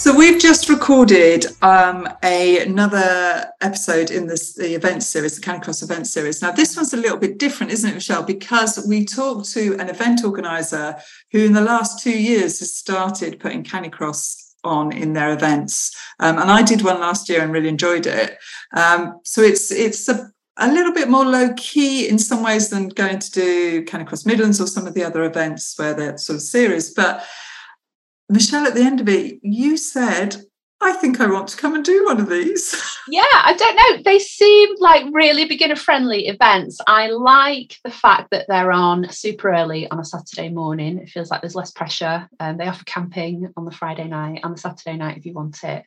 So we've just recorded um, a, another episode in this the event series, the Canicross event series. Now this one's a little bit different, isn't it, Michelle? Because we talked to an event organizer who, in the last two years, has started putting Canicross on in their events, um, and I did one last year and really enjoyed it. Um, so it's it's a a little bit more low key in some ways than going to do Canicross Midlands or some of the other events where they're sort of serious, but Michelle, at the end of it, you said, I think I want to come and do one of these. Yeah, I don't know. They seem like really beginner friendly events. I like the fact that they're on super early on a Saturday morning. It feels like there's less pressure. Um, they offer camping on the Friday night, on the Saturday night if you want it.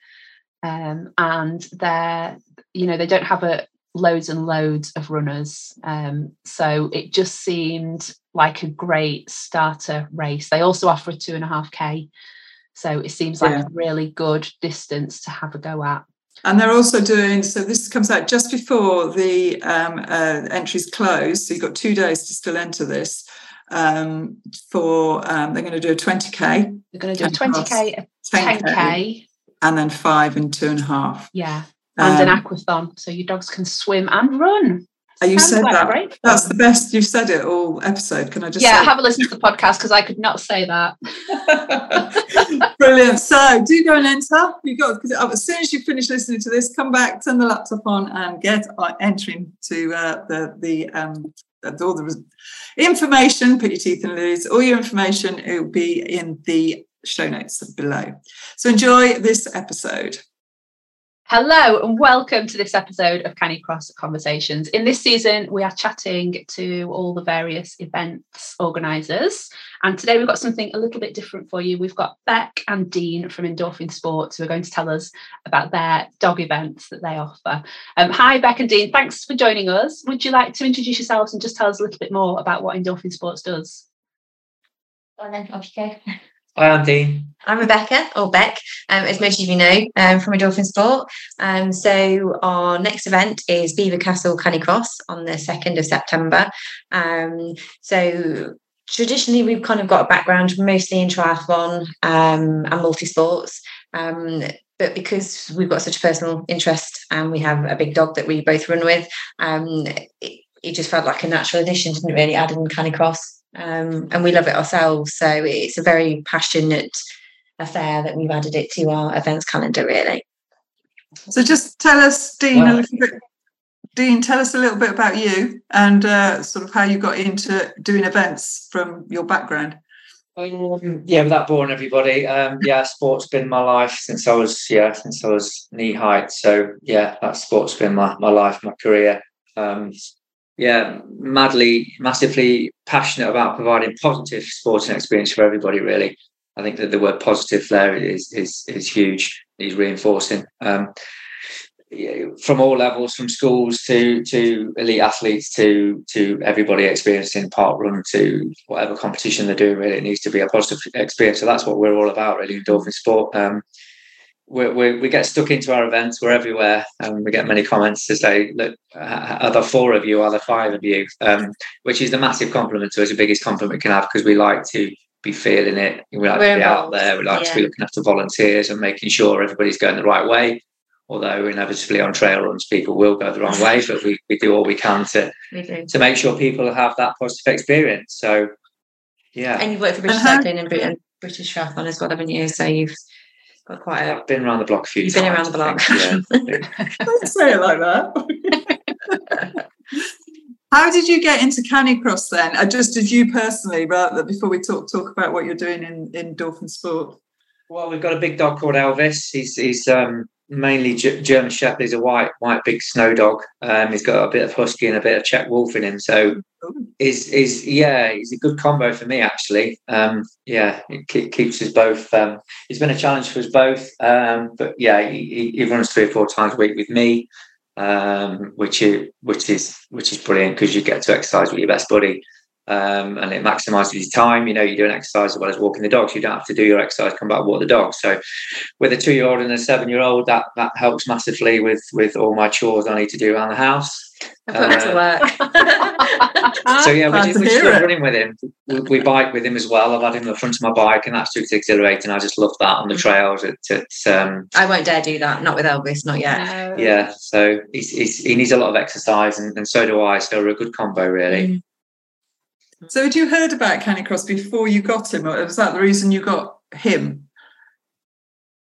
Um, and they're, you know, they don't have a loads and loads of runners. Um, so it just seemed like a great starter race. They also offer a two and a half K. So it seems like yeah. a really good distance to have a go at. And they're also doing so. This comes out just before the um, uh, entries close. So you've got two days to still enter this. Um, for um, they're going to do a 20k. They're going to do a 20k, a 10k, 10K, and then five and two and a half. Yeah, and an um, aquathon, so your dogs can swim and run. Oh, you said that. Right? That's the best you've said it all episode. Can I just Yeah, have a listen to the podcast because I could not say that. Brilliant. So do go and enter. You got because as soon as you finish listening to this, come back, turn the laptop on, and get uh, entering to uh, the the um all the information. Put your teeth in loose. All your information it will be in the show notes below. So enjoy this episode. Hello and welcome to this episode of Canicross Conversations. In this season, we are chatting to all the various events organisers, and today we've got something a little bit different for you. We've got Bec and Dean from Endorphin Sports who are going to tell us about their dog events that they offer. Um, hi, Bec and Dean. Thanks for joining us. Would you like to introduce yourselves and just tell us a little bit more about what Endorphin Sports does? Well, then, off you go. Hi, I'm Dean. I'm Rebecca, or Bec, um, as most of you know, um, from Endorphin Sport. Um, so our next event is Belvoir Castle Canicross on the 2nd of September. Um, so traditionally, we've kind of got a background mostly in triathlon um, and multi-sports. Um, but because we've got such a personal interest and we have a big dog that we both run with, it, it just felt like a natural addition, didn't really add in Canicross um, and we love it ourselves. So it's a very passionate affair that we've added it to our events calendar, really. So just tell us, Dean, well, a little bit. Dean, tell us a little bit about you and uh, sort of how you got into doing events from your background. Um, yeah, without boring everybody, um, yeah, sport's been my life since I was yeah since I was knee height. So yeah, that sport's been my my life, my career. Um, yeah, madly, massively passionate about providing positive sporting experience for everybody. Really, I think that the word positive there is is is huge. He's reinforcing um, from all levels, from schools to to elite athletes to to everybody experiencing park run to whatever competition they're doing. Really, it needs to be a positive experience. So that's what we're all about, really, Endorphin Sport. Um, we, we, we, get stuck into our events. We're everywhere, and we get many comments to say, "Look, are there four of you? Are there five of you?" Um, which is the massive compliment to us, the biggest compliment we can have, because we like to be feeling it. We like We're to be involved. out there. We like yeah. to be looking after volunteers and making sure everybody's going the right way. Although inevitably on trail runs, people will go the wrong way, but we, we do all we can to to make sure people have that positive experience. So, yeah. And you've worked for British Cycling and British Triathlon as well, haven't you? So you've got quite a. I've been around the block a few You've times. been around the block. Yeah. Don't say it like that. How did you get into Canicross then? I uh, just did you personally, rather before we talk talk about what you're doing in Endorphin Sport. Well, we've got a big dog called Elvis. He's he's um, mainly G- German Shepherd. He's a white, white big snow dog. Um, he's got a bit of husky and a bit of Czech wolf in him. So, is is yeah, he's a good combo for me actually. Um, yeah, it keeps us both. Um, it's been a challenge for us both. Um, but yeah, he, he runs three or four times a week with me, um, which is which is which is brilliant because you get to exercise with your best buddy um, and it maximizes your time. You know, you're doing exercise as well as walking the dogs. You don't have to do your exercise, come back and walk the dogs. So, with a two-year-old and a seven-year-old, that that helps massively with with all my chores I need to do around the house. I put uh, to work. so yeah, we, do, we just running with him. We, we, bike with him as well. I've had him in the front of my bike, and that's super exhilarating. I just love that on the trails. It's, it's um, I won't dare do that. Not with Elvis, not yet. No. Yeah, so he's, he's, he needs a lot of exercise, and, and so do I. So we're a good combo, really. Mm. So had you heard about Canicross before you got him, or was that the reason you got him?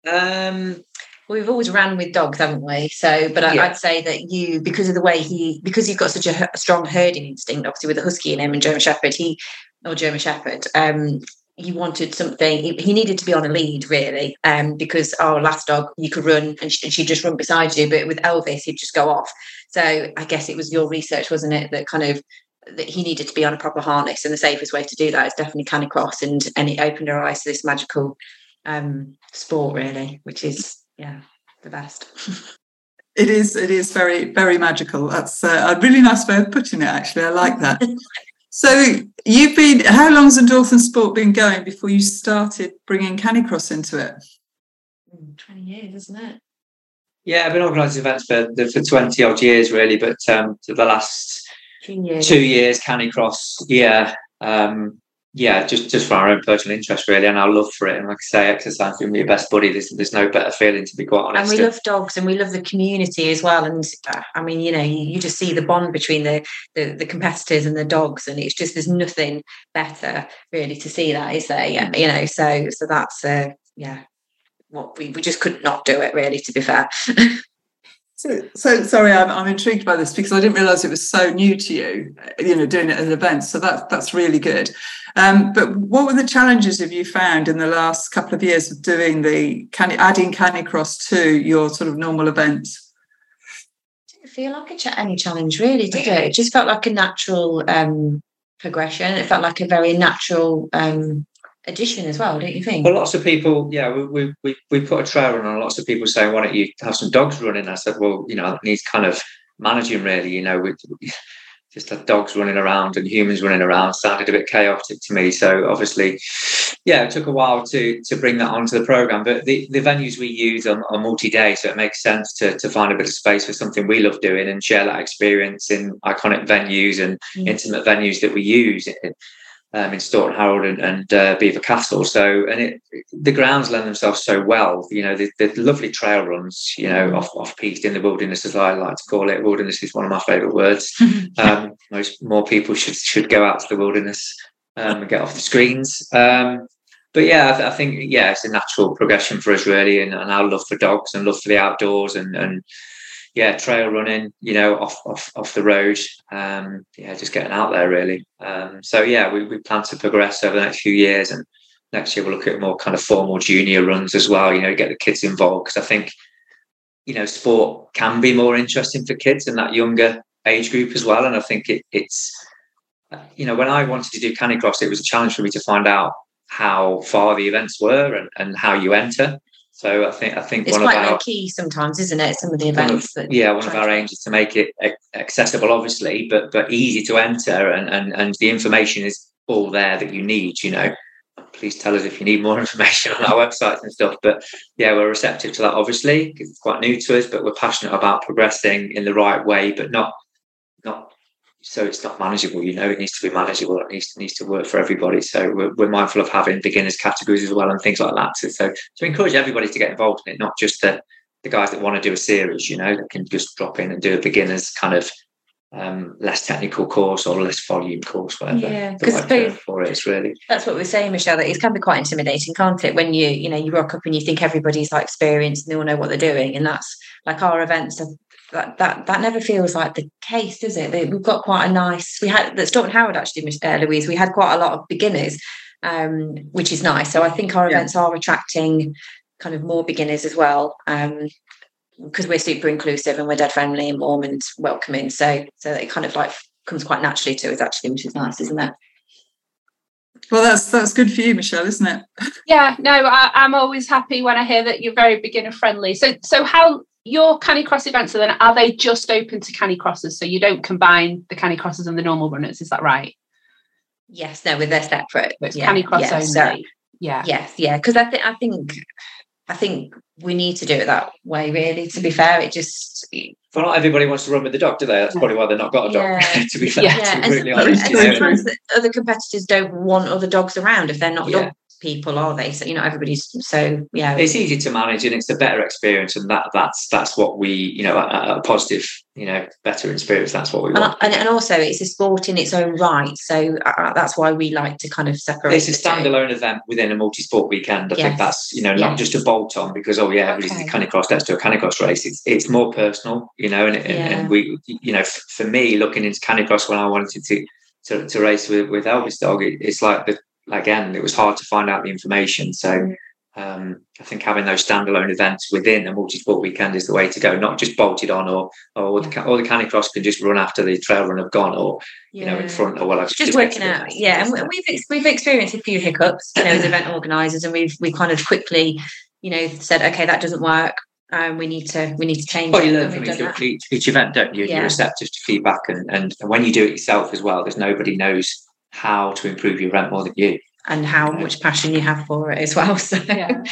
Um, well, we've always ran with dogs, haven't we? So, but I, would say that you, because of the way he, because you've got such a, a, strong herding instinct, obviously with a husky in him and German Shepherd, he, or German Shepherd, um, he wanted something. He, he, needed to be on a lead, really, um, because our last dog, you could run and, she, and she'd just run beside you, but with Elvis, he'd just go off. So I guess it was your research, wasn't it, that kind of that he needed to be on a proper harness, and the safest way to do that is definitely Canicross, and and it opened our eyes to this magical um, sport, really, which is yeah the best. It is. It is very, very magical. That's uh, a really nice way of putting it. Actually, I like that. so, you've been. How long has Endorphin Sport been going before you started bringing Canicross into it? Hmm, twenty years, isn't it? Yeah, I've been organising events for for twenty odd years, really. But um, the last Two years. Two years, Canicross. Yeah. Um, yeah, just just for our own personal interest, really, and our love for it. And like I say, exercise with your best buddy. There's there's no better feeling, to be quite honest. And we love dogs, and we love the community as well. And uh, I mean, you know, you, you just see the bond between the, the, the competitors and the dogs, and it's just there's nothing better really to see that, is there? Yeah, you know, so so that's uh, yeah, what we we just could not do it really. To be fair. So, so sorry, I'm, I'm intrigued by this because I didn't realise it was so new to you. You know, doing it at an event, so that that's really good. Um, but what were the challenges have you found in the last couple of years of doing the can adding Canicross to your sort of normal events? Didn't feel like a ch- any challenge, really, did it? It just felt like a natural um, progression. It felt like a very natural um, addition as well, don't you think? Well, lots of people, yeah, we we we put a trail on, and lots of people saying, "Why don't you have some dogs running?" I said, "Well, you know, it needs kind of managing, really. You know, with just had dogs running around and humans running around sounded a bit chaotic to me. So obviously, yeah, it took a while to to bring that onto the program. But the, the venues we use are, are multi-day, so it makes sense to to find a bit of space for something we love doing and share that experience in iconic venues and mm. intimate venues that we use um, in Staunton Harold and, and uh, Belvoir Castle. So, and it, the grounds lend themselves so well. You know, the, the lovely trail runs. You know, off off piste in the wilderness, as I like to call it. Wilderness is one of my favourite words. um, most more people should should go out to the wilderness um, and get off the screens. Um, but yeah, I, th- I, think yeah, it's a natural progression for us really, and, and our love for dogs and love for the outdoors and and yeah, trail running, you know, off off off the road. Um, yeah, just getting out there really. Um, so yeah, we, we plan to progress over the next few years, and next year we'll look at more kind of formal junior runs as well. You know, get the kids involved because I think you know sport can be more interesting for kids in that younger age group as well. And I think it, it's you know when I wanted to do Canicross, it was a challenge for me to find out how far the events were and, and how you enter. So I think I think it's quite low key sometimes, isn't it? Some of the events. Of, yeah, one of our aims is to make it accessible, obviously, but but easy to enter, and and and the information is all there that you need. You know, please tell us if you need more information on our websites and stuff. But yeah, we're receptive to that, obviously, because it's quite new to us. But we're passionate about progressing in the right way, but not not so it's not manageable. You know, it needs to be manageable. It needs to, needs to work for everybody. So we're, we're mindful of having beginners categories as well and things like that. So, so to encourage everybody to get involved in it, not just the the guys that want to do a series. You know, that can just drop in and do a beginners kind of um, less technical course or less volume course, whatever. Yeah, because for it is really that's what we're saying, Michelle. That it can be quite intimidating, can't it? When you you know you rock up and you think everybody's like experienced and they all know what they're doing, and that's like our events are that that that never feels like the case, does it? We've got quite a nice. We had that Staunton Harold actually, uh, Louise. We had quite a lot of beginners, um, which is nice. So I think our yeah. events are attracting kind of more beginners as well. Um, because we're super inclusive and we're dead friendly and warm and welcoming. So so it kind of like comes quite naturally to us actually, which is nice, isn't it? Well, that's that's good for you, Michelle, isn't it? Yeah, no, I, I'm always happy when I hear that you're very beginner friendly. So so how your canicross events are then are they just open to Canicrossers? So you don't combine the Canicrossers and the normal runners, is that right? Yes, no, with they're separate. It's yeah, Canicross yeah, only. so- yeah. yes, yeah, because I think I think I think we need to do it that way. Really, to be fair, it just Well, not everybody wants to run with the dog, do they? That's probably why they've not got a dog. Yeah. to be fair, Yeah, to be and, brutally some- honest. and sometimes other competitors don't want other dogs around if they're not Yeah. dog people, are they? So you know, everybody's so yeah. It's easy to manage, and it's a better experience, and that that's that's what we, you know, a, a positive, you know, better experience. That's what we want. and, and also, it's a sport in its own right, so uh, that's why we like to kind of separate. It's a the two. standalone event within a multi-sport weekend. I think that's you know Yes. not just a bolt on because oh yeah everybody's Okay. a canicross let's do a canicross race. It's it's more personal, you know, and, and, Yeah. and we you know f- for me looking into canicross when I wanted to to, to race with with Elvis dog, it, it's like the again it was hard to find out the information. So Mm. um, I think having those standalone events within a multi-sport weekend is the way to go, not just bolted on or or the, ca- or the canicross can just run after the trail run have gone or you know in Yeah. front or whatever. just working out yeah and we- we've ex- we've experienced a few hiccups you know as event organizers and we've we kind of quickly you know said okay that doesn't work and we need to we need to change Well, you learn from each, each, event, don't you? Yeah. You're receptive to feedback, and, and when you do it yourself as well, there's nobody knows how to improve your rent more than you. And how much passion you have for it as well so Yeah.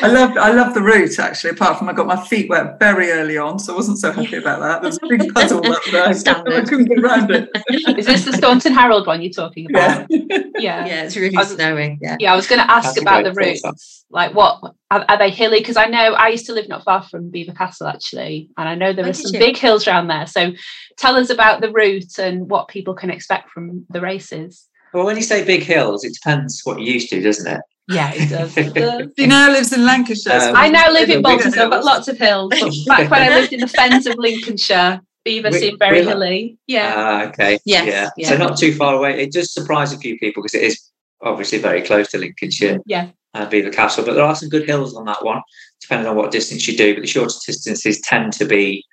I love I love the route actually. Apart from I got my feet wet very early on, so I wasn't so happy about that. There's a big puzzle up there. I couldn't get around it. Is this the Staunton Harold one you're talking about? Yeah. yeah it's really I was- snowy yeah Yeah, I was going to ask That's about the great routes. thought, Like, what are, are they hilly? Because I know I used to live not far from Belvoir Castle, actually, and I know there Oh, are some you? big hills around there. So, tell us about the route and what people can expect from the races. Well, when you say big hills, it depends what you're used to, doesn't it? Yeah, it does. it does. He now lives in Lancashire. Um, I now live in Bolton, so I've got lots of hills. But back when I lived in the fens of Lincolnshire, Belvoir We- seemed very we're hilly. Yeah. Ah, okay. Yes, Yeah. yeah. So not too far away. It does surprise a few people because it is obviously very close to Lincolnshire. Yeah. Uh, Belvoir Castle, but there are some good hills on that one, depending on what distance you do. But the shorter distances tend to be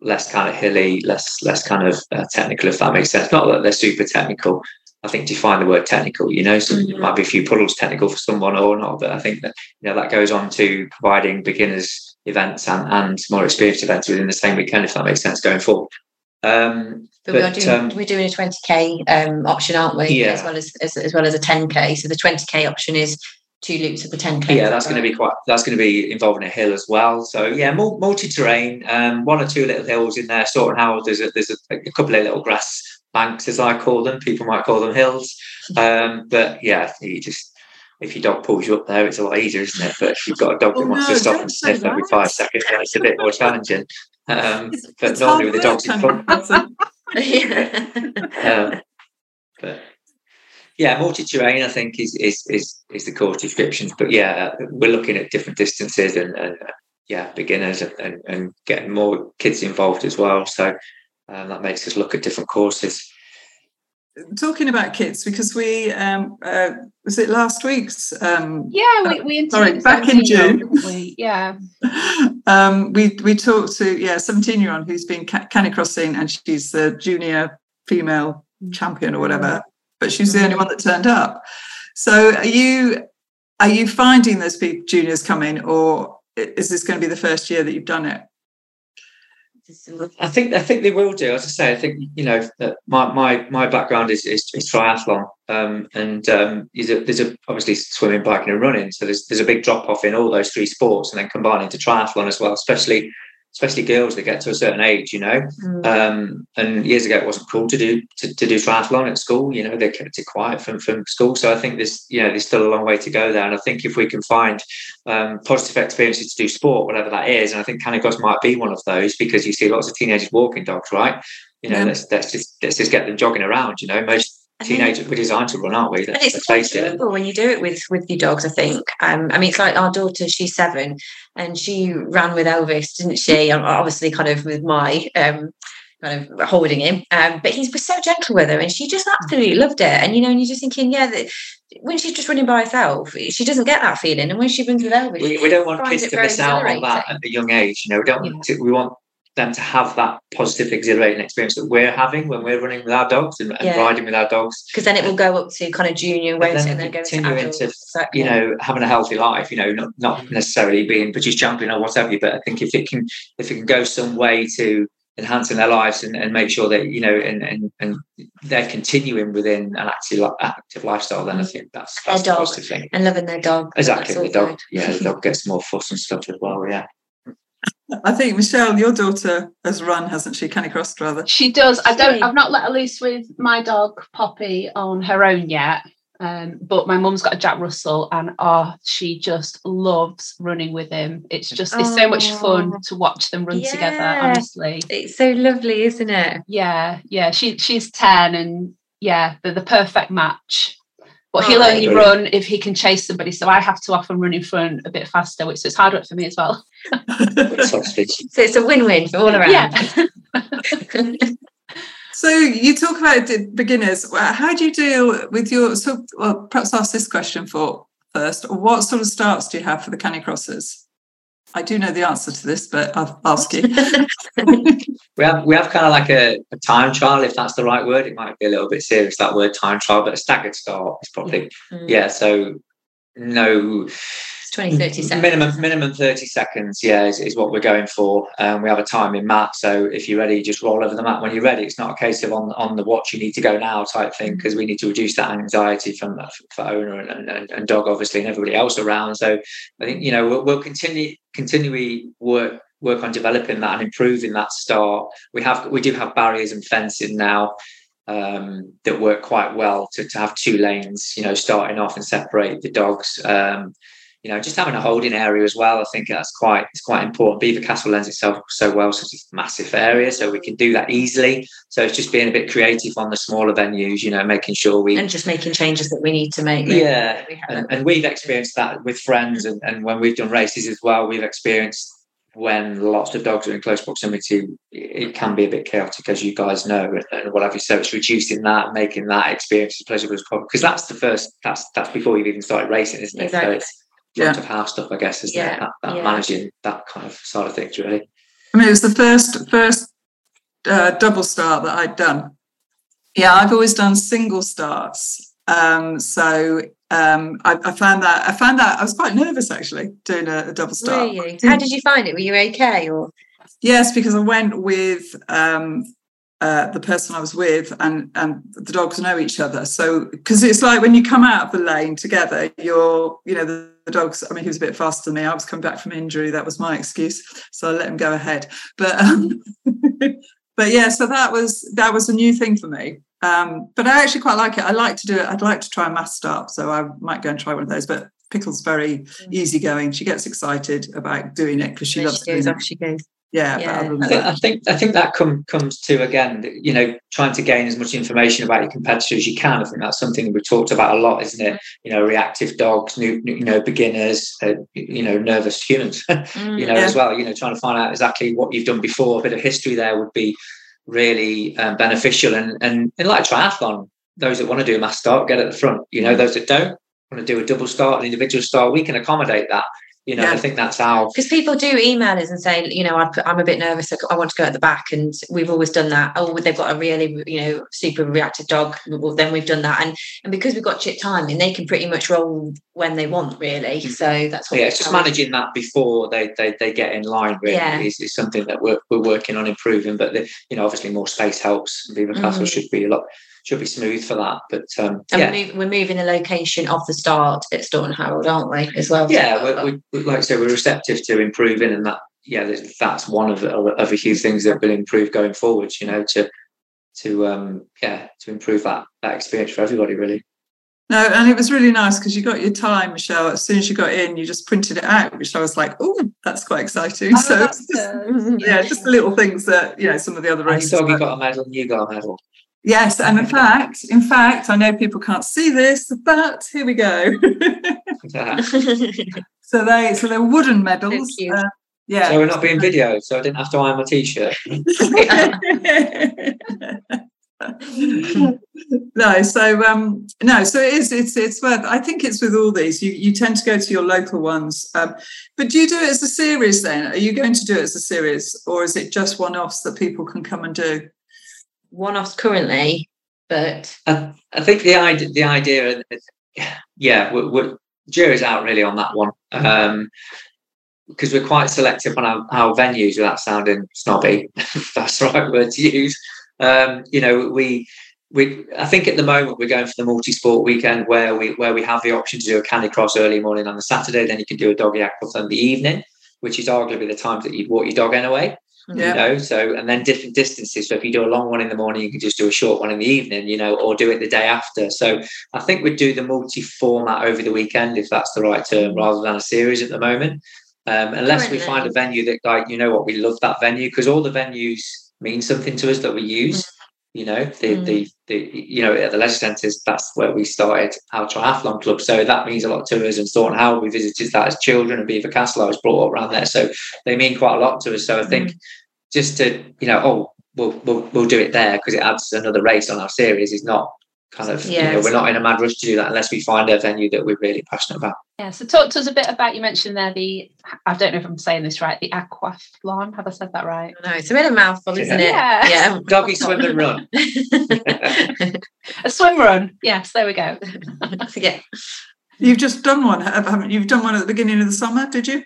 less kind of hilly, less less kind of uh, technical, if that makes sense. Not that they're super technical. I think define the word technical. You know, so Mhm. it might be a few puddles technical for someone or not, but I think that you know that goes on to providing beginners events and, and more experienced events within the same weekend, if that makes sense going forward. Um, but, we are doing um, we're doing a 20k um option aren't we Yeah. as well as, as as well as a 10k so the 20k option is two loops of the 10k yeah, that's going to be quite. That's going to be involving a hill as well. So yeah, multi-terrain. Um, one or two little hills in there. Sort of how there's a there's a, a couple of little grass banks, as I call them. People might call them hills. Um, but yeah, you just if your dog pulls you up there, it's a lot easier, isn't it? But if you've got a dog that Oh, wants no, to stop and sniff every that. five seconds, then it's a bit more challenging. Um, It's- but it's normally with the dogs in work, front, Hannah. yeah. um, but yeah, multi-terrain I think is is is is the course descriptions. But yeah, we're looking at different distances and, and uh, yeah, beginners and, and, and getting more kids involved as well. So um, that makes us look at different courses. Talking about kids, because we um, uh, was it last week's um, Yeah, we, we Sorry, back in June. didn't we? Yeah. um, we we talked to yeah, seventeen year old who's been ca- canicrossing, and she's the junior female champion or whatever, but she's the only one that turned up. So are you are you finding those people juniors coming, or is this going to be the first year that you've done it? I think I think they will do. As I say, I think you know my my my background is is, is triathlon, um, and um, there's a, there's a obviously swimming, biking, and running. So there's there's a big drop off in all those three sports, and then combining to triathlon as well, especially especially girls that get to a certain age, you know. Mm. Um, and years ago, it wasn't cool to do to, to do triathlon at school. You know, they kept it quiet from from school. So I think there's you know there's still a long way to go there. And I think if we can find um, positive experiences to do sport, whatever that is, and I think Canicross might be one of those because you see lots of teenagers walking dogs, right? You know, Yeah. let's let's just let's just get them jogging around. You know, most And teenagers we're designed to run, aren't we? and it's face it. when you do it with with your dogs. I think. Um, I mean, it's like our daughter; she's seven, and she ran with Elvis, didn't she? Obviously, kind of with my um, kind of holding him. Um, but he was so gentle with her, and she just absolutely loved it. And you know, and you're just thinking, yeah, that when she's just running by herself, she doesn't get that feeling. And when she runs with Elvis, we, we don't want kids to miss out on that at a young age. You know, we don't yeah. to, we want them to have that positive, exhilarating experience that we're having when we're running with our dogs and, and yeah. riding with our dogs. Because then it will go up to kind of junior, won't it? And then go into, into you know having a healthy life. You know, not not mm. necessarily being British champion or whatever. But I think if it can if it can go some way to enhancing their lives and, and make sure that you know and, and and they're continuing within an active active lifestyle then I mm. think that's, that's their dog positive thing and loving their dog exactly the dog good. yeah the dog gets more fuss and stuff as well yeah I think Michelle, your daughter has run, hasn't she? Canicrossed rather. She does. I don't. I've not let her loose with my dog Poppy on her own yet. Um, but my mum's got a Jack Russell, and oh, she just loves running with him. It's just it's oh, so much fun to watch them run yeah. together. Honestly, it's so lovely, isn't it? Yeah, yeah. She she's ten, and yeah, they're the perfect match. But oh, he'll only run if he can chase somebody, so I have to often run in front a bit faster, which is hard work for me as well. so it's a win-win for all around. Yeah. So you talk about beginners. How do you deal with your? So well, perhaps ask this question for first. What sort of starts do you have for the canicrossers? I do know the answer to this, but I'll ask you. we have we have kind of like a, a, time trial, if that's the right word. It might be a little bit serious that word time trial, but a staggered start is probably mm. yeah. So no 20 30 seconds. minimum minimum 30 seconds yeah is, is what we're going for. Um, we have a timing mat so if you're ready just roll over the mat when you're ready. It's not a case of on on the watch you need to go now type thing because mm. we need to reduce that anxiety from for owner and, and, and, dog obviously and everybody else around. So i think you know we'll, we'll continue continually work work on developing that and improving that start. We have we do have barriers and fencing now um, that work quite well to, to have two lanes, you know, starting off and separate the dogs. Um, you know, just having a holding area as well. I think that's quite it's quite important. Belvoir Castle lends itself so well to this massive area, so we can do that easily. So it's just being a bit creative on the smaller venues, you know, making sure we and just making changes that we need to make. Yeah, we and, and, we've experienced that with friends, and, and when we've done races as well, we've experienced when lots of dogs are in close proximity, it can be a bit chaotic, as you guys know, and what have you. So it's reducing that, making that experience as pleasurable as possible, because that's the first. That's that's before you've even started racing, isn't it? Exactly. So it's front yeah. of house stuff, I guess, is yeah. that, that yeah. managing that kind of side of things, really. I mean, it was the first first uh, double start that I'd done. Yeah, I've always done single starts. Um, so um, I, I, found that I found that I was quite nervous actually doing a, a double start. How did you find it? Were you okay or? Yes, because I went with um, uh, the person I was with, and and the dogs know each other. So because it's like when you come out of the lane together, you're you know the, the, dogs. I mean, he was a bit faster than me. I was coming back from injury. That was my excuse, so I let him go ahead. But um, but yeah, so that was that was a new thing for me. Um, but I actually quite like it. I like to do it. I'd like to try a mass start, so I might go and try one of those. But Pickle's very mm. easygoing. She gets excited about doing it because she loves she goes off, she goes yeah, yeah. I, think, I think I think that com- comes to again, you know, trying to gain as much information about your competitors as you can. I think that's something we've talked about a lot, isn't it? You know, reactive dogs, new, you know, beginners, uh, you know, nervous humans, mm, you know, yeah. as well. You know, trying to find out exactly what you've done before. A bit of history there would be really um, beneficial. And and in like triathlon, those that want to do a mass start get at the front. You know, those that don't want to do a double start, an individual start, we can accommodate that you know, yeah. I think that's how. Because people do email us and say, you know, I'm a bit nervous. I want to go at the back, and we've always done that. Oh, they've got a really, you know, super reactive dog. Well, then we've done that, and and because we've got chip timing, they can pretty much roll when they want, really. Mm. So that's what. Yeah, it's just managing that before they they, they get in line. Really, yeah. is, is something that we're we're working on improving. But the, you know, obviously, more space helps. Belvoir Castle mm. should be a lot should be smooth for that. But um, and yeah. we're, move, we're, moving the location of the start at Staunton Harold, aren't we? As well. Yeah, we, we, like I say, we're receptive to improving, and that yeah, that's one of of a few things that will improve going forwards. You know, to to um, yeah, to improve that that experience for everybody, really. No, and it was really nice because you got your time, Michelle. As soon as you got in, you just printed it out, which I was like, "Oh, that's quite exciting." Oh, so, just, yeah, just the little things that you know some of the other races. dog, you got a medal, you got a medal. Yes, and in fact, in fact, I know people can't see this, but here we go. so they, so they're wooden medals. Uh, Yeah. So we're not being videoed, so I didn't have to iron my t-shirt. no, so um, no, so it is. It's it's worth. I think it's with all these. You you tend to go to your local ones, um, but do you do it as a series? Then are you going to do it as a series, or is it just one-offs that people can come and do? One-offs currently, but I, I think the idea, the idea, yeah, we're, we're, jury's out really on that one. Um, because we're quite selective on our, our venues without sounding snobby, if that's the right word to use. Um, you know, we we I think at the moment we're going for the multi-sport weekend where we where we have the option to do a canicross early morning on the Saturday, then you can do a doggy aquathon the evening, which is arguably the times that you'd walk your dog anyway. Yeah. You know, so and then different distances. So if you do a long one in the morning, you can just do a short one in the evening, you know, or do it the day after. So I think we'd do the multi-format over the weekend if that's the right term, rather than a series at the moment. Um, unless we find a venue that like, you know what, we love that venue because all the venues mean something to us that we use. Mm. You know, the, mm. the the you know at the leisure centres, that's where we started our triathlon club. So that means a lot to us. And Staunton Harold, we visited that as children, and Belvoir Castle, I was brought up around there. So they mean quite a lot to us. So I think mm. just to you know, oh, we'll we'll, we'll do it there because it adds another race on our series is not kind of yeah, you know, we're not in a mad rush to do that unless we find a venue that we're really passionate about. Yeah. So talk to us a bit about you mentioned there the I don't know if I'm saying this right, the aquathlon. Have I said that right? No, it's a bit of a mouthful, isn't yeah. it? Yeah. yeah. Doggy swim and run. a swim run. Yes, there we go. yeah. You've just done one, haven't you? You've done one at the beginning of the summer, did you?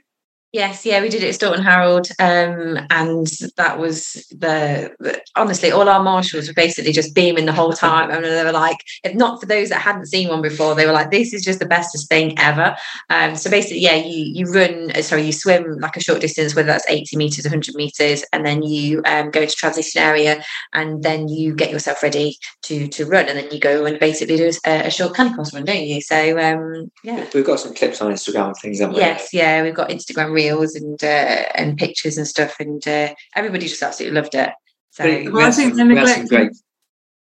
Yes, yeah, we did it at Staunton Harold, um, and that was the, the, honestly all our marshals were basically just beaming the whole time, and they were like, if not for those that hadn't seen one before, they were like, "This is just the bestest thing ever." Um, so basically, yeah, you you run, uh, sorry, you swim like a short distance, whether that's eighty meters, hundred meters, and then you um, go to transition area, and then you get yourself ready to to run, and then you go and basically do a, a short canicross run, don't you? So um, yeah, we've got some clips on Instagram and things, haven't we? Yes, yeah, we've got Instagram reels and uh, and pictures and stuff, and uh, everybody just absolutely loved it. So well, I think they're neglecting.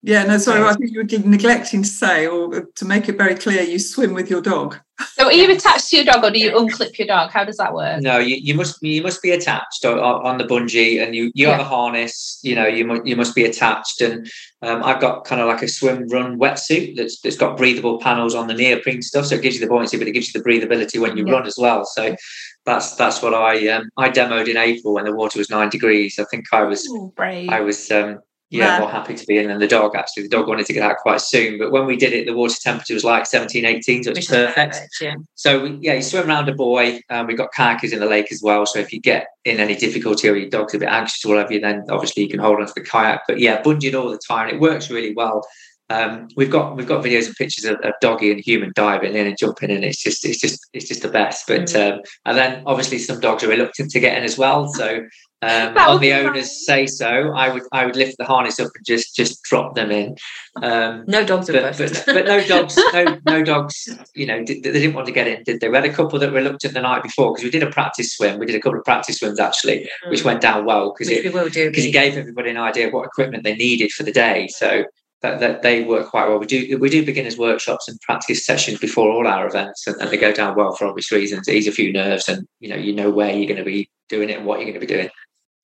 Yeah, no, sorry, I think you were neglecting to say, or to make it very clear, you swim with your dog. So, are you attached to your dog, or do you unclip your dog? How does that work? No, you, you must you must be attached on the bungee, and you you yeah. have a harness. You know, you must you must be attached, and um, I've got kind of like a swim run wetsuit that's that's got breathable panels on the neoprene stuff, so it gives you the buoyancy, but it gives you the breathability when you yeah. run as well. So that's that's what I um, I demoed in April when the water was nine degrees. I think I was Ooh, I was um, yeah, more happy to be in than the dog actually. The dog wanted to get out quite soon, but when we did it, the water temperature was like 17, 18, so it's perfect. perfect yeah. So we, yeah, you swim around a buoy. Um, we've got kayakers in the lake as well. So if you get in any difficulty or your dog's a bit anxious or whatever, then obviously you can hold onto the kayak. But yeah, bungeed all the time. It works really well. Um, we've got we've got videos and pictures of, of, doggy and human diving in and jumping in. It's just it's just it's just the best. But mm. um, and then obviously some dogs are reluctant to get in as well. So um, on the owners say so, I would I would lift the harness up and just just drop them in. Um, no dogs, but, but, but, no dogs, no no dogs. You know, did, they didn't want to get in, did they? We had a couple that were reluctant the night before because we did a practice swim. We did a couple of practice swims actually, mm. which went down well because it because it gave everybody an idea of what equipment they needed for the day. So that, that they work quite well. We do we do beginners workshops and practice sessions before all our events, and, and they go down well for obvious reasons. Ease a few nerves, and you know you know where you're going to be doing it and what you're going to be doing.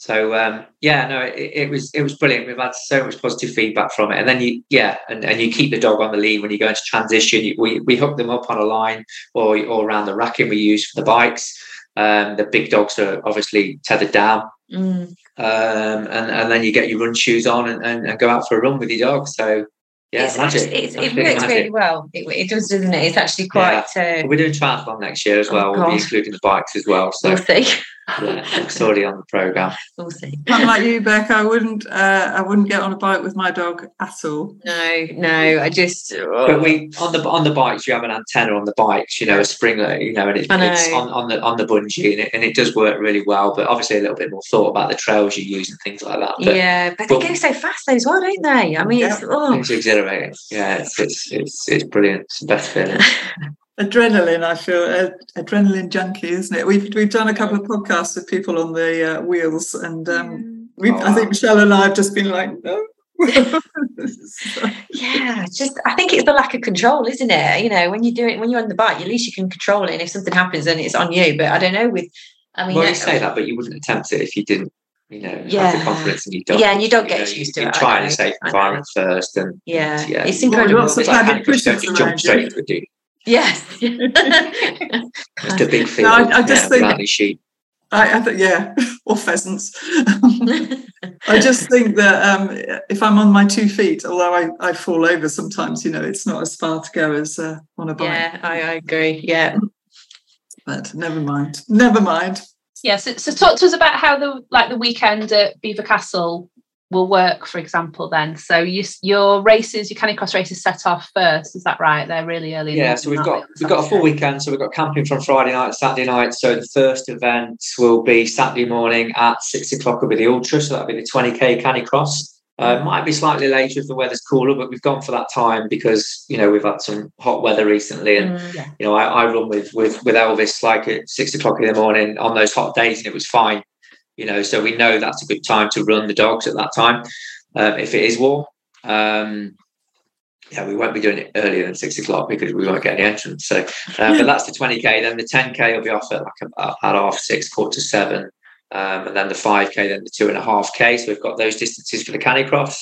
So um, yeah, no, it, it, was it was brilliant. We've had so much positive feedback from it, and then you yeah, and, and you keep the dog on the lead when you go into transition. You, we we hook them up on a line or or around the racking we use for the bikes. Um, the big dogs are obviously tethered down, mm. um, and and then you get your run shoes on and, and, and, go out for a run with your dog. So yeah, it's magic. Actually, it's, it works really well. It, it, does, doesn't it? It's actually quite. Yeah. Uh, We're doing triathlon next year as well. Oh, we'll be including the bikes as well. So we'll see. yeah, it's already on the program. We'll see. I'm like you, Bec. I wouldn't. Uh, I wouldn't get on a bike with my dog at all. No, no. I just. Oh. But we on the on the bikes, you have an antenna on the bikes. You know, a springer. You know, and it, know. it's on, on the on the bungee, and it, and it does work really well. But obviously, a little bit more thought about the trails you use and things like that. But, yeah, but, but they go so fast as well, don't they? I mean, yeah. it's, oh. it's exhilarating. Yeah, it's it's it's, it's brilliant. It's the best feeling. adrenaline i feel uh, adrenaline junkie isn't it we've we've done a couple of podcasts with people on the uh, wheels and um we oh, i think michelle and i have just been like no yeah just i think it's the lack of control isn't it you know when you do it when you're on the bike at least you can control it and if something happens then it's on you but i don't know with I mean, well, you say that, but you wouldn't attempt it if you didn't, you know, have Yeah. the confidence in your dog. Yeah, and your dog You know, gets you- used to you it, I Try in know, a safe environment first, and yeah, yeah. it's Well, incredible. lots of it's like padded Candy don't just jump straight you. into it, do you? Yes. It's a big field. No, I- I just yeah, think- without sheep. I, I think, yeah, or pheasants. I just think that um, if I'm on my two feet, although I, I fall over sometimes, you know, it's not as far to go as uh, on a bike. yeah, I, I agree. Yeah. But never mind. Never mind. Yeah, so, so talk to us about how the like the weekend at Belvoir Castle will work, for example. Then, so you, your races, your Canicross races, set off first. Is that right? They're really early. Yeah, so we've got we've got a full weekend. So we've got camping from Friday night, Saturday night. So the first event will be Saturday morning at six o'clock. Will be the ultra, so that'll be the twenty k Canicross. Uh, might be slightly later if the weather's cooler, but we've gone for that time because you know we've had some hot weather recently, and Mm. you know I, I run with with with Elvis like at six o'clock in the morning on those hot days, and it was fine. You know, so we know that's a good time to run the dogs at that time um, if it is warm. Um, yeah, we won't be doing it earlier than six o'clock because we won't get any entrance. So, um, but that's the 20k. Then the 10k will be off at like at half six, quarter seven. Um, and then the 5k, then the two and a half k. So we've got those distances for the Canicross.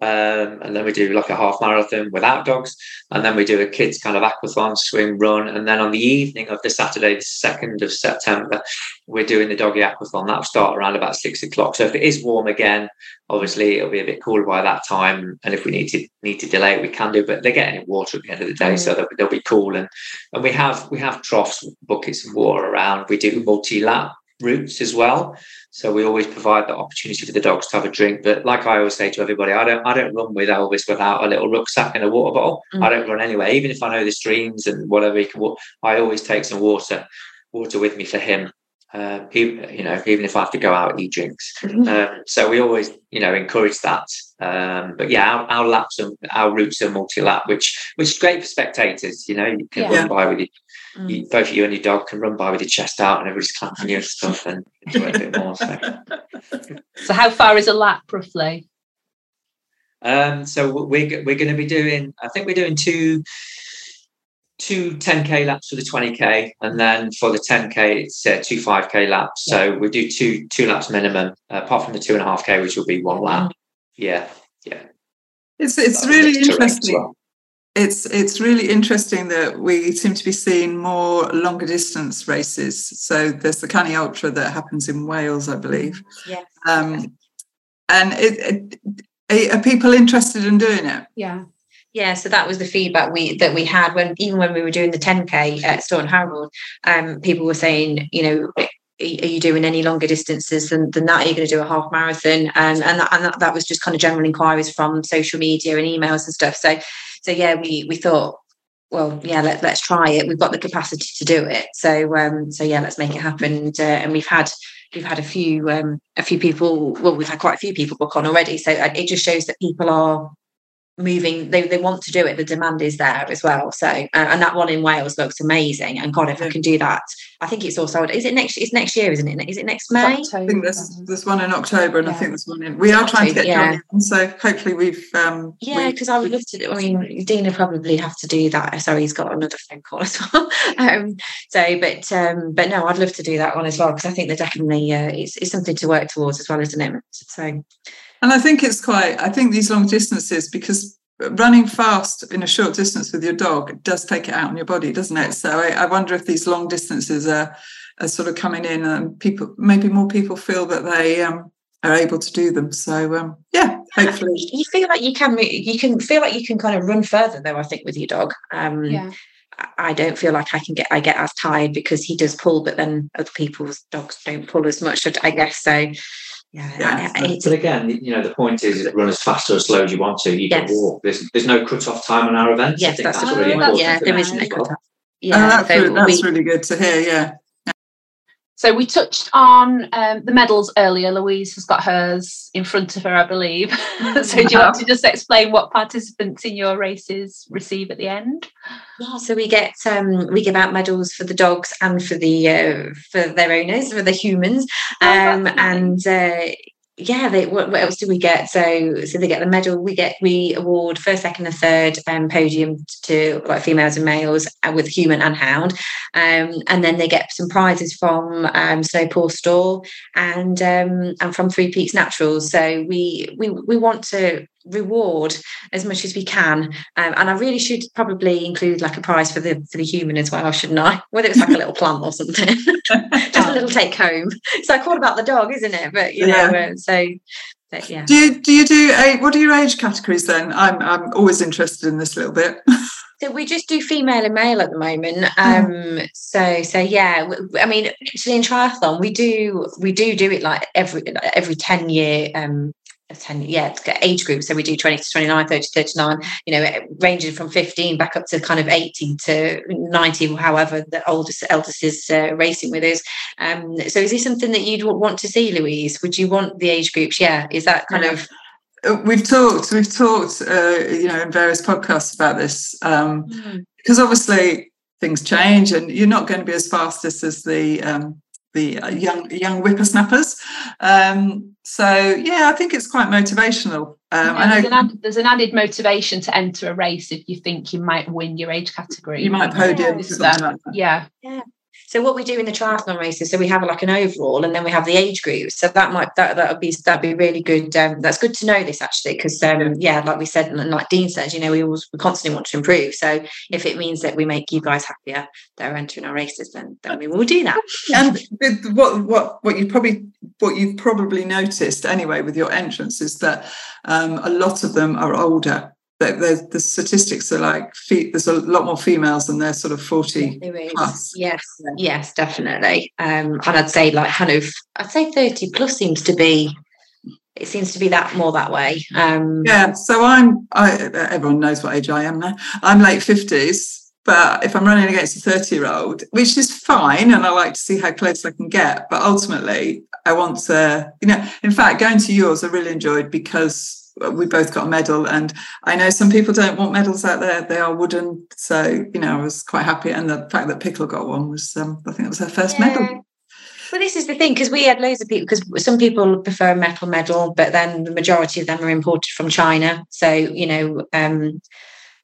Um, and then we do like a half marathon without dogs. And then we do a kids kind of aquathon, swim, run. And then on the evening of the Saturday, the 2nd of September, we're doing the doggy aquathon. That'll start around about six o'clock. So if it is warm again, obviously it'll be a bit cooler by that time. And if we need to need to delay it, we can do. But they're getting in water at the end of the day, so they'll, they'll be cool. And and we have we have troughs, buckets of water around. We do multi lap routes as well. So we always provide the opportunity for the dogs to have a drink. But like I always say to everybody, I don't I don't run with Elvis without a little rucksack and a water bottle. Mm. I don't run anyway, even if I know the streams and whatever he can walk. I always take some water water with me for him. Uh, even, you know, even if I have to go out eat drinks. Um, so we always, you know, encourage that. Um, but yeah, our, our laps and our routes are multi-lap, which which is great for spectators. You know, you can Yeah. run by with you, Mm. you, both you and your dog can run by with your chest out, and everybody's clapping you and stuff, and enjoy it a bit more. So. So, how far is a lap roughly? Um, so we're we're going to be doing. I think we're doing two two 10k laps for the 20k, and then for the 10k it's uh, two 5k laps. So we do two two laps minimum, uh, apart from the two and a half k, which will be one lap. Yeah, yeah. It's it's That's really interesting. well. It's it's really interesting that we seem to be seeing more longer distance races. So there's the Canny Ultra that happens in Wales, I believe. Yes. Um, and it, it, are people interested in doing it? Yeah. Yeah, so that was the feedback we that we had when even when we were doing the 10k at Staunton Harold, um, people were saying, you know, are you doing any longer distances than, than that? Are you going to do a half marathon? Um, and that, and that, that was just kind of general inquiries from social media and emails and stuff. So, so yeah, we we thought, well, yeah, let, let's try it. We've got the capacity to do it. So, um, so yeah, let's make it happen. And, uh, and we've had we've had a few um, a few people. Well, we've had quite a few people book on already. So uh, it just shows that people are moving they, they want to do it the demand is there as well so uh, and that one in wales looks amazing and god if i can do that i think it's also is it next it's next year isn't it is it next may I think there's there's one in October, and I think there's one in. We are trying to get Yeah. Johnny on, so hopefully we've. Um, yeah because i would love to do i mean dean will probably have to do that sorry he's got another phone call as well um so but um but no i'd love to do that one as well because i think they're definitely uh, it's, it's something to work towards as well isn't it so And I think it's quite, I think these long distances, because running fast in a short distance with your dog does take it out on your body, doesn't it? So I, I wonder if these long distances are, are sort of coming in and people, maybe more people feel that they um, are able to do them. So um, yeah, hopefully. you feel like you can you can feel like you can kind of run further though i think with your dog um Yeah. I- I don't feel like I can get I get as tired because he does pull, but then other people's dogs don't pull as much. I guess so. Yeah, Yeah, I- it's, But again, you know, the point is run as fast or as slow as you want to. You Yes. can walk. There's there's no cut off time on our events. I yes, think that's, that's really important. yeah. for There them isn't a cut off. Oh, uh, Yeah, that's, so really, that's we, really good to hear. Yeah. So we touched on um, the medals earlier. Louise has got hers in front of her, I believe. so do you want to just explain what participants in your races receive at the end? yeah, so we get um we give out medals for the dogs and for the uh, for their owners for the humans Oh, um nice. and uh, yeah, they, what, what, else do we get? So, so they get the medal. We get we award first, second, and third um, podium to like females and males uh, with human and hound, um, and then they get some prizes from um, Snowpaw Store and um, and from Three Peaks Naturals. So we we we want to reward as much as we can. Um, and i really should probably include like a prize for the for the human as well shouldn't i? Whether it's like a little plant or something. Just a little take home. It's like all about the dog isn't it? But you yeah. know uh, so but, yeah. Do you do you do a what are your age categories then? I'm i'm always interested in this little bit. So we just do female and male at the moment. Um. So so yeah, I mean, actually in triathlon we do we do do it like every every ten year um, 10 yeah age group so we do 20 to 29 30 to 39 you know ranging from 15 back up to kind of 80 to 90 however the oldest eldest is uh, racing with us um, so is this something that you'd want to see louise would you want the age groups yeah is that kind yeah. of uh, we've talked we've talked uh, you know in various podcasts about this um, mm. because obviously things change and you're not going to be as fastest as the um, the uh, young young whippersnappers. Um, so yeah, I think it's quite motivational. Um, yeah, there's, an added, there's, an added motivation to enter a race if you think you might win your age category. You might podium. Yeah. Like yeah. yeah. So what we do in the triathlon races, so we have like an overall, and then we have the age groups. So that might that that would be that'd be really good. Um, that's good to know this actually, because um, yeah, like we said, and like Dean says, you know, we always we constantly want to improve. So if it means that we make you guys happier that are entering our races, then then we will do that. and what what what you probably what you've probably noticed anyway with your entrance is that um, a lot of them are older the, the statistics are like there's a lot more females than they're sort of 40 plus. yes. Yes definitely. Um and i'd say like kind of i'd say 30 plus seems to be it seems to be that more that way. Um yeah so i'm i everyone knows what age i am now. I'm late 50s but if i'm running against a 30 year old which is fine and i like to see how close i can get but ultimately i want to you know in fact going to yours i really enjoyed because we both got a medal and i know some people don't want medals out there. They are wooden so you know i was quite happy. And the fact that pickle got one was um, i think it was her first yeah. medal. Well this is the thing because we had loads of people because some people prefer a metal medal but then the majority of them are imported from china. So you know um,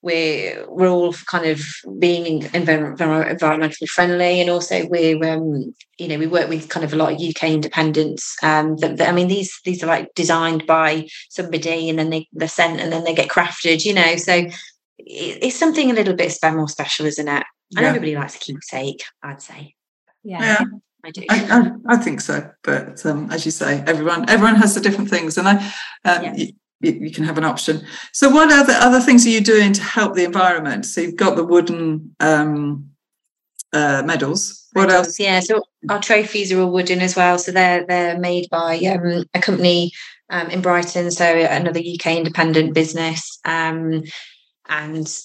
we're we're all kind of being environmentally friendly, and also we're um, you know we work with kind of a lot of UK independents. Um, that, that, I mean, these these are like designed by somebody, and then they they're sent, and then they get crafted. You know, so it, it's something a little bit more special, isn't it? And yeah. everybody likes a keepsake, I'd say. Yeah. yeah. I do. I, I, I, think so, but um, as you say, everyone everyone has the different things, and I um, yeah you, you, can have an option. So, what other other things are you doing to help the environment? So, you've got the wooden um, uh, medals. What medals, else? Yeah, so our trophies are all wooden as well. So they're they're made by um, a company um, in Brighton, so another UK independent business, um, and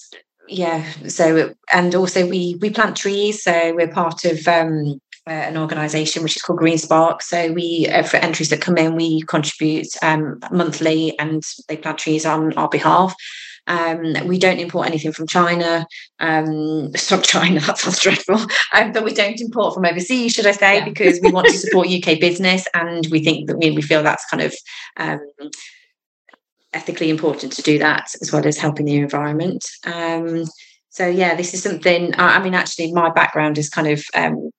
yeah. So and also we we plant trees. So we're part of um, uh, an organisation which is called Greenspark. So we, uh, for entries that come in, we contribute um, monthly, and they plant trees on our behalf. Um, we don't import anything from China. Um, stop China, that sounds dreadful. Um, but we don't import from overseas, should I say, yeah. because we want to support UK business, and we think that we, we feel that's kind of um, ethically important to do that, as well as helping the environment. Um, so yeah, this is something. I mean, actually, my background is kind of um,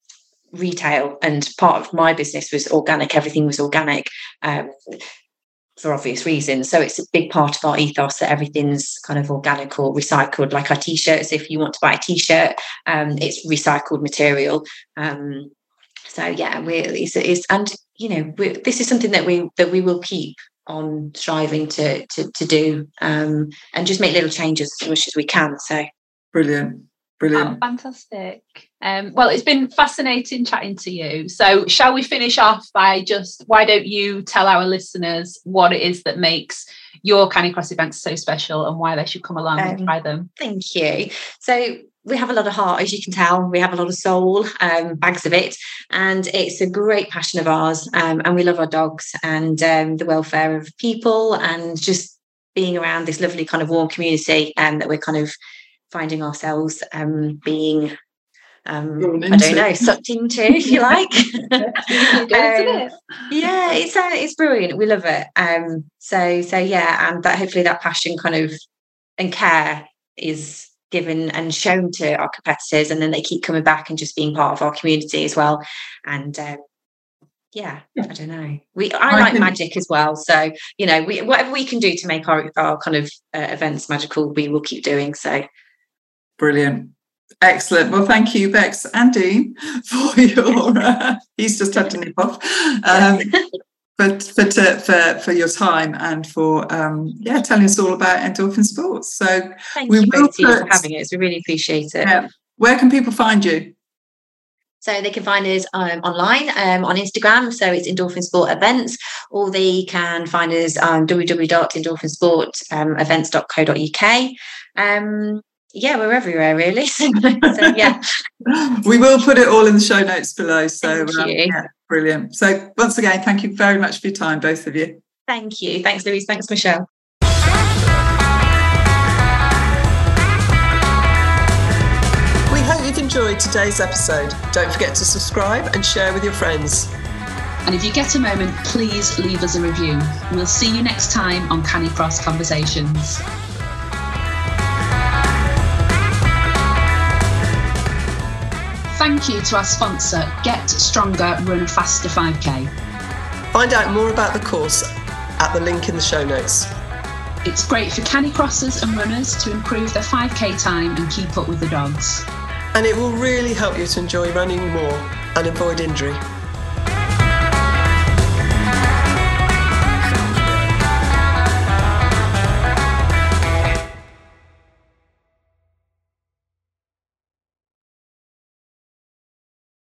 retail and part of my business was organic everything was organic um, for obvious reasons. So it's a big part of our ethos that everything's kind of organic or recycled like our t-shirts. If you want to buy a t-shirt um, it's recycled material. Um, so yeah we're it's, it's and you know this is something that we that we will keep on striving to to, to do um, and just make little changes as much as we can so. Brilliant Brilliant. Oh, fantastic. Um, well, it's been fascinating chatting to you. So, shall we finish off by just why don't you tell our listeners what it is that makes your Canicross events so special and why they should come along um, and try them? Thank you. So, we have a lot of heart, as you can tell. We have a lot of soul, um, bags of it, and it's a great passion of ours. Um, and we love our dogs and um, the welfare of people, and just being around this lovely kind of warm community, and um, that we're kind of finding ourselves um, being um, I don't know, sucked into, if you like. um, yeah, it's uh, it's brilliant. We love it. Um, so so yeah, and that hopefully that passion kind of and care is given and shown to our competitors, and then they keep coming back and just being part of our community as well. And uh, yeah, I don't know. We I, I like can... magic as well, so you know, we whatever we can do to make our our kind of uh, events magical, we will keep doing. So brilliant. Excellent. Well, thank you, Bex and Dean, for your. Uh, he's just had to nip off. Um, but for, to, for for your time and for um, yeah telling us all about Endorphin Sports. So thank we you both put, for having us. We really appreciate it. Yeah. Where can people find you? So they can find us um, online um, on Instagram. So it's Endorphin Sport Events, or they can find us on www.endorphinsportevents.co.uk. Um, yeah, we're everywhere really. so, yeah, we will put it all in the show notes below. So um, yeah, brilliant. So once again, thank you very much for your time, both of you. Thank you. Thanks, Louise. Thanks, Michelle. We hope you've enjoyed today's episode. Don't forget to subscribe and share with your friends. And if you get a moment, please leave us a review. We'll see you next time on Canicross Conversations. Thank you to our sponsor, Get Stronger Run Faster 5K. Find out more about the course at the link in the show notes. It's great for canicrossers and runners to improve their 5k time and keep up with the dogs and it will really help you to enjoy running more and avoid injury.